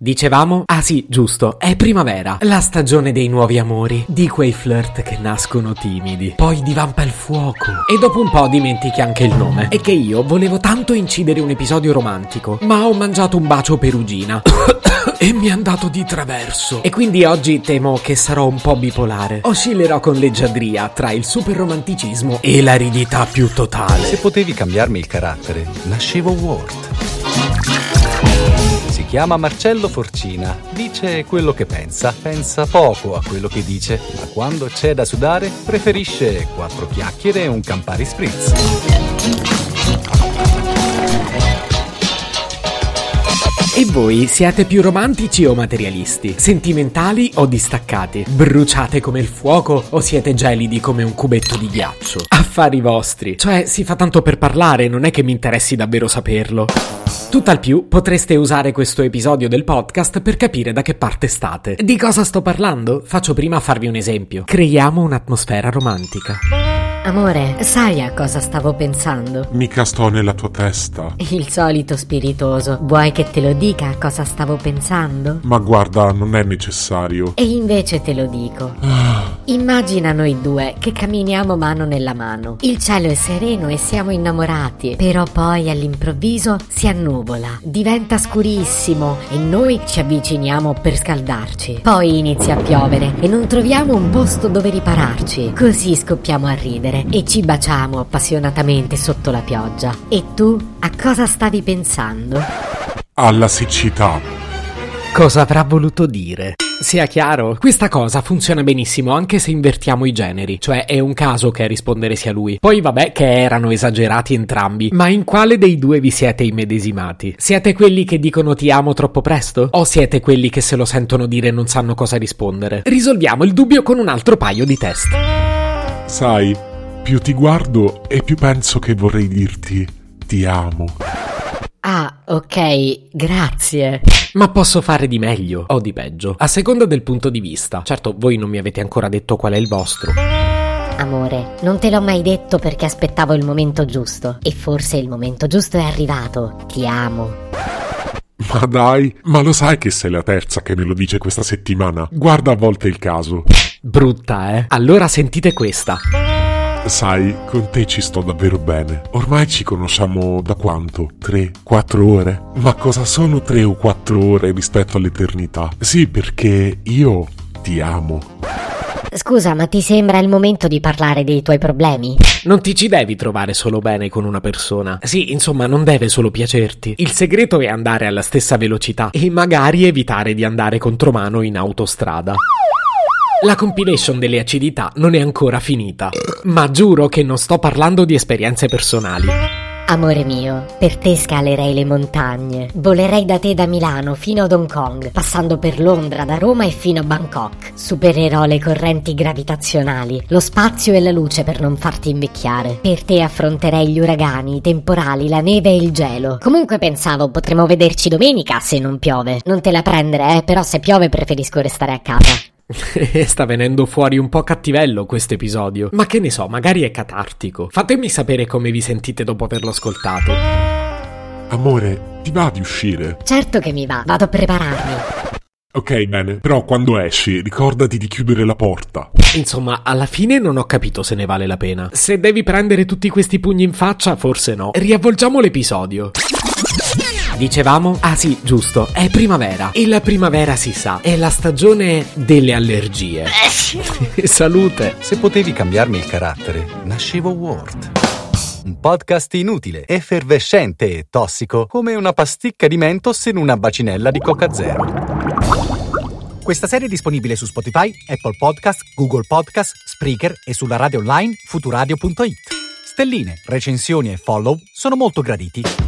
Dicevamo? Ah sì, giusto, è primavera, la stagione dei nuovi amori, di quei flirt che nascono timidi, poi divampa il fuoco e dopo un po' dimentichi anche il nome. E che io volevo tanto incidere un episodio romantico, ma ho mangiato un bacio perugina. e mi è andato di traverso. E quindi oggi temo che sarò un po' bipolare. Oscillerò con leggiadria tra il super romanticismo e l'aridità più totale. Se potevi cambiarmi il carattere, nascevo Ward. Si chiama Marcello Forcina, dice quello che pensa, pensa poco a quello che dice, ma quando c'è da sudare preferisce quattro chiacchiere e un Campari Spritz. E voi siete più romantici o materialisti? Sentimentali o distaccati? Bruciate come il fuoco o siete gelidi come un cubetto di ghiaccio? Affari vostri. Cioè, si fa tanto per parlare, non è che mi interessi davvero saperlo. Tutt'al più potreste usare questo episodio del podcast per capire da che parte state. Di cosa sto parlando? Faccio prima farvi un esempio. Creiamo un'atmosfera romantica. Amore, sai a cosa stavo pensando? Mica sto nella tua testa. Il solito spiritoso. Vuoi che te lo dica a cosa stavo pensando? Ma guarda, non è necessario. E invece te lo dico. Immagina noi due che camminiamo mano nella mano. Il cielo è sereno e siamo innamorati, però poi all'improvviso si annuvola, diventa scurissimo e noi ci avviciniamo per scaldarci. Poi inizia a piovere e non troviamo un posto dove ripararci. Così scoppiamo a ridere e ci baciamo appassionatamente sotto la pioggia. E tu a cosa stavi pensando? Alla siccità. Cosa avrà voluto dire? Sia chiaro, questa cosa funziona benissimo anche se invertiamo i generi, cioè è un caso che a rispondere sia lui. Poi vabbè che erano esagerati entrambi, ma in quale dei due vi siete immedesimati? Siete quelli che dicono ti amo troppo presto? O siete quelli che se lo sentono dire non sanno cosa rispondere? Risolviamo il dubbio con un altro paio di test. Sai, più ti guardo e più penso che vorrei dirti ti amo. Ah, ok, grazie. Ma posso fare di meglio o di peggio, a seconda del punto di vista. Certo, voi non mi avete ancora detto qual è il vostro. Amore, non te l'ho mai detto perché aspettavo il momento giusto. E forse il momento giusto è arrivato. Ti amo. Ma dai, ma lo sai che sei la terza che me lo dice questa settimana? Guarda a volte il caso. Brutta, eh? Allora sentite questa. Sai, con te ci sto davvero bene. Ormai ci conosciamo da quanto? Tre, quattro ore? Ma cosa sono tre o quattro ore rispetto all'eternità? Sì, perché io ti amo. Scusa, ma ti sembra il momento di parlare dei tuoi problemi? Non ti ci devi trovare solo bene con una persona. Sì, insomma, non deve solo piacerti. Il segreto è andare alla stessa velocità e magari evitare di andare contromano in autostrada. La compilation delle acidità non è ancora finita, ma giuro che non sto parlando di esperienze personali. Amore mio, per te scalerei le montagne. Volerei da te da Milano fino ad Hong Kong, passando per Londra, da Roma e fino a Bangkok. Supererò le correnti gravitazionali, lo spazio e la luce per non farti invecchiare. Per te affronterei gli uragani, i temporali, la neve e il gelo. Comunque pensavo potremmo vederci domenica se non piove. Non te la prendere, eh, però se piove preferisco restare a casa. Sta venendo fuori un po' cattivello questo episodio, ma che ne so, magari è catartico. Fatemi sapere come vi sentite dopo averlo ascoltato. Amore, ti va di uscire? Certo che mi va, vado a prepararmi. Ok, bene, però quando esci ricordati di chiudere la porta. Insomma, alla fine non ho capito se ne vale la pena. Se devi prendere tutti questi pugni in faccia, forse no. Riavvolgiamo l'episodio. Dicevamo? Ah sì, giusto, è primavera. E la primavera si sa, è la stagione delle allergie. Salute. Se potevi cambiarmi il carattere, nascevo Ward. Un podcast inutile, effervescente e tossico, come una pasticca di mentos in una bacinella di Coca Zero. Questa serie è disponibile su Spotify, Apple Podcast, Google Podcast, Spreaker e sulla radio online futuradio.it. Stelline, recensioni e follow sono molto graditi.